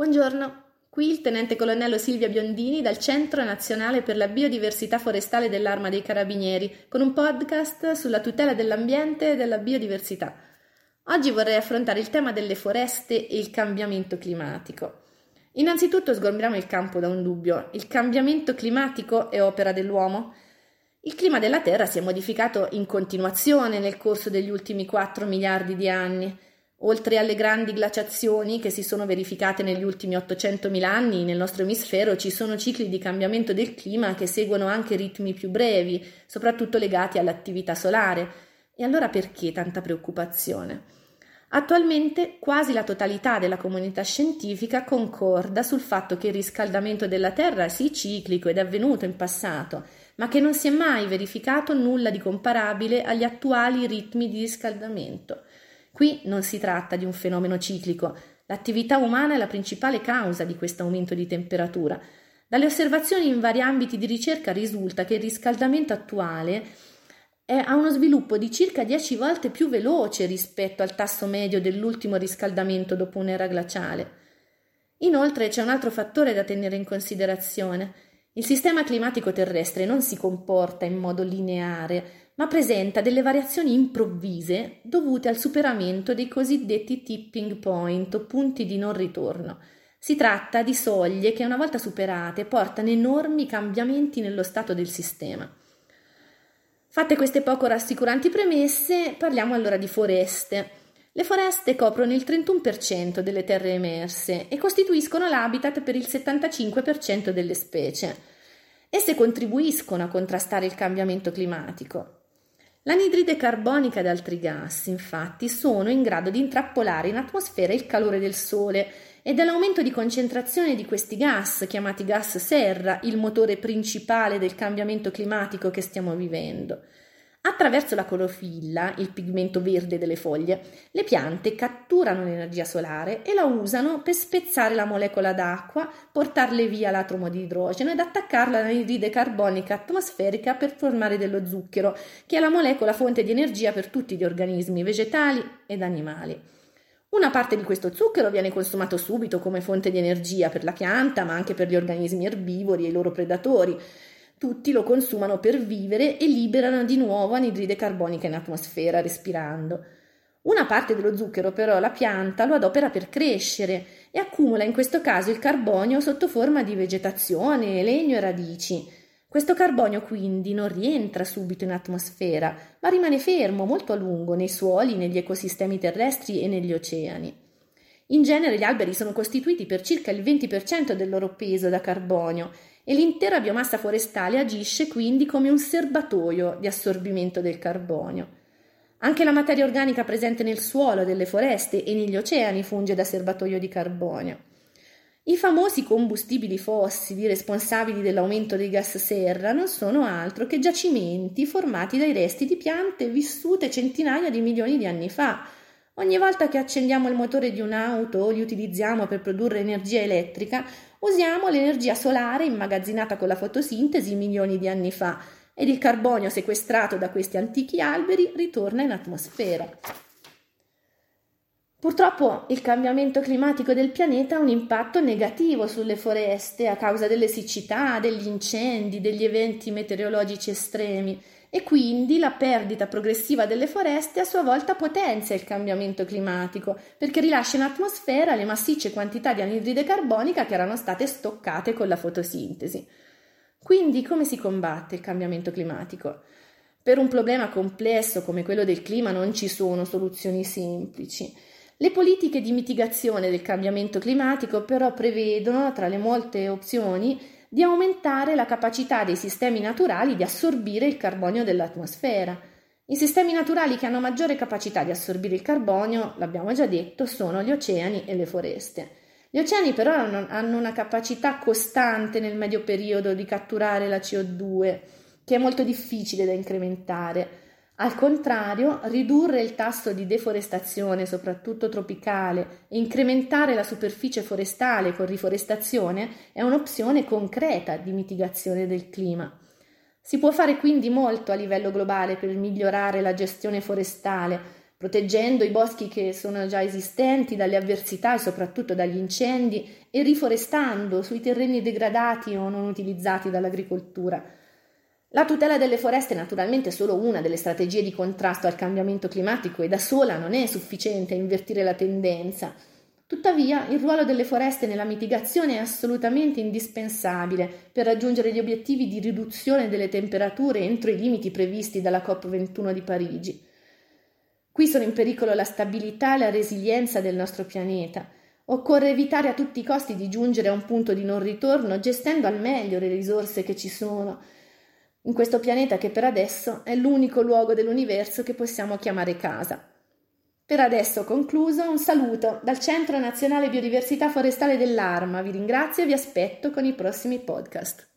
Buongiorno, qui il tenente colonnello Silvia Biondini dal Centro Nazionale per la Biodiversità Forestale dell'Arma dei Carabinieri con un podcast sulla tutela dell'ambiente e della biodiversità. Oggi vorrei affrontare il tema delle foreste e il cambiamento climatico. Innanzitutto sgombriamo il campo da un dubbio. Il cambiamento climatico è opera dell'uomo? Il clima della Terra si è modificato in continuazione nel corso degli ultimi 4 miliardi di anni. Oltre alle grandi glaciazioni che si sono verificate negli ultimi 800.000 anni nel nostro emisfero, ci sono cicli di cambiamento del clima che seguono anche ritmi più brevi, soprattutto legati all'attività solare. E allora perché tanta preoccupazione? Attualmente quasi la totalità della comunità scientifica concorda sul fatto che il riscaldamento della Terra sia ciclico ed avvenuto in passato, ma che non si è mai verificato nulla di comparabile agli attuali ritmi di riscaldamento. Qui non si tratta di un fenomeno ciclico, l'attività umana è la principale causa di questo aumento di temperatura. Dalle osservazioni in vari ambiti di ricerca risulta che il riscaldamento attuale ha uno sviluppo di circa 10 volte più veloce rispetto al tasso medio dell'ultimo riscaldamento dopo un'era glaciale. Inoltre c'è un altro fattore da tenere in considerazione. Il sistema climatico terrestre non si comporta in modo lineare, ma presenta delle variazioni improvvise dovute al superamento dei cosiddetti tipping point o punti di non ritorno. Si tratta di soglie che una volta superate portano enormi cambiamenti nello stato del sistema. Fatte queste poco rassicuranti premesse, parliamo allora di foreste. Le foreste coprono il 31% delle terre emerse e costituiscono l'habitat per il 75% delle specie. Esse contribuiscono a contrastare il cambiamento climatico. L'anidride carbonica ed altri gas, infatti, sono in grado di intrappolare in atmosfera il calore del Sole ed è l'aumento di concentrazione di questi gas, chiamati gas serra, il motore principale del cambiamento climatico che stiamo vivendo. Attraverso la clorofilla, il pigmento verde delle foglie, le piante catturano l'energia solare e la usano per spezzare la molecola d'acqua, portarle via l'atomo di idrogeno ed attaccarla all'anidride carbonica atmosferica per formare dello zucchero, che è la molecola fonte di energia per tutti gli organismi vegetali ed animali. Una parte di questo zucchero viene consumato subito come fonte di energia per la pianta, ma anche per gli organismi erbivori e i loro predatori tutti lo consumano per vivere e liberano di nuovo anidride carbonica in atmosfera respirando. Una parte dello zucchero però la pianta lo adopera per crescere e accumula in questo caso il carbonio sotto forma di vegetazione, legno e radici. Questo carbonio quindi non rientra subito in atmosfera, ma rimane fermo molto a lungo nei suoli, negli ecosistemi terrestri e negli oceani. In genere gli alberi sono costituiti per circa il 20% del loro peso da carbonio e l'intera biomassa forestale agisce quindi come un serbatoio di assorbimento del carbonio. Anche la materia organica presente nel suolo delle foreste e negli oceani funge da serbatoio di carbonio. I famosi combustibili fossili responsabili dell'aumento dei gas serra non sono altro che giacimenti formati dai resti di piante vissute centinaia di milioni di anni fa. Ogni volta che accendiamo il motore di un'auto o li utilizziamo per produrre energia elettrica, usiamo l'energia solare immagazzinata con la fotosintesi milioni di anni fa ed il carbonio sequestrato da questi antichi alberi ritorna in atmosfera. Purtroppo il cambiamento climatico del pianeta ha un impatto negativo sulle foreste a causa delle siccità, degli incendi, degli eventi meteorologici estremi e quindi la perdita progressiva delle foreste a sua volta potenzia il cambiamento climatico perché rilascia in atmosfera le massicce quantità di anidride carbonica che erano state stoccate con la fotosintesi. Quindi come si combatte il cambiamento climatico? Per un problema complesso come quello del clima non ci sono soluzioni semplici. Le politiche di mitigazione del cambiamento climatico però prevedono, tra le molte opzioni, di aumentare la capacità dei sistemi naturali di assorbire il carbonio dell'atmosfera. I sistemi naturali che hanno maggiore capacità di assorbire il carbonio, l'abbiamo già detto, sono gli oceani e le foreste. Gli oceani però hanno una capacità costante nel medio periodo di catturare la CO2, che è molto difficile da incrementare. Al contrario, ridurre il tasso di deforestazione, soprattutto tropicale, e incrementare la superficie forestale con riforestazione è un'opzione concreta di mitigazione del clima. Si può fare quindi molto a livello globale per migliorare la gestione forestale, proteggendo i boschi che sono già esistenti dalle avversità e soprattutto dagli incendi e riforestando sui terreni degradati o non utilizzati dall'agricoltura. La tutela delle foreste è naturalmente solo una delle strategie di contrasto al cambiamento climatico e da sola non è sufficiente a invertire la tendenza. Tuttavia, il ruolo delle foreste nella mitigazione è assolutamente indispensabile per raggiungere gli obiettivi di riduzione delle temperature entro i limiti previsti dalla COP21 di Parigi. Qui sono in pericolo la stabilità e la resilienza del nostro pianeta. Occorre evitare a tutti i costi di giungere a un punto di non ritorno, gestendo al meglio le risorse che ci sono in questo pianeta che per adesso è l'unico luogo dell'universo che possiamo chiamare casa. Per adesso concluso, un saluto dal Centro Nazionale Biodiversità Forestale dell'Arma. Vi ringrazio e vi aspetto con i prossimi podcast.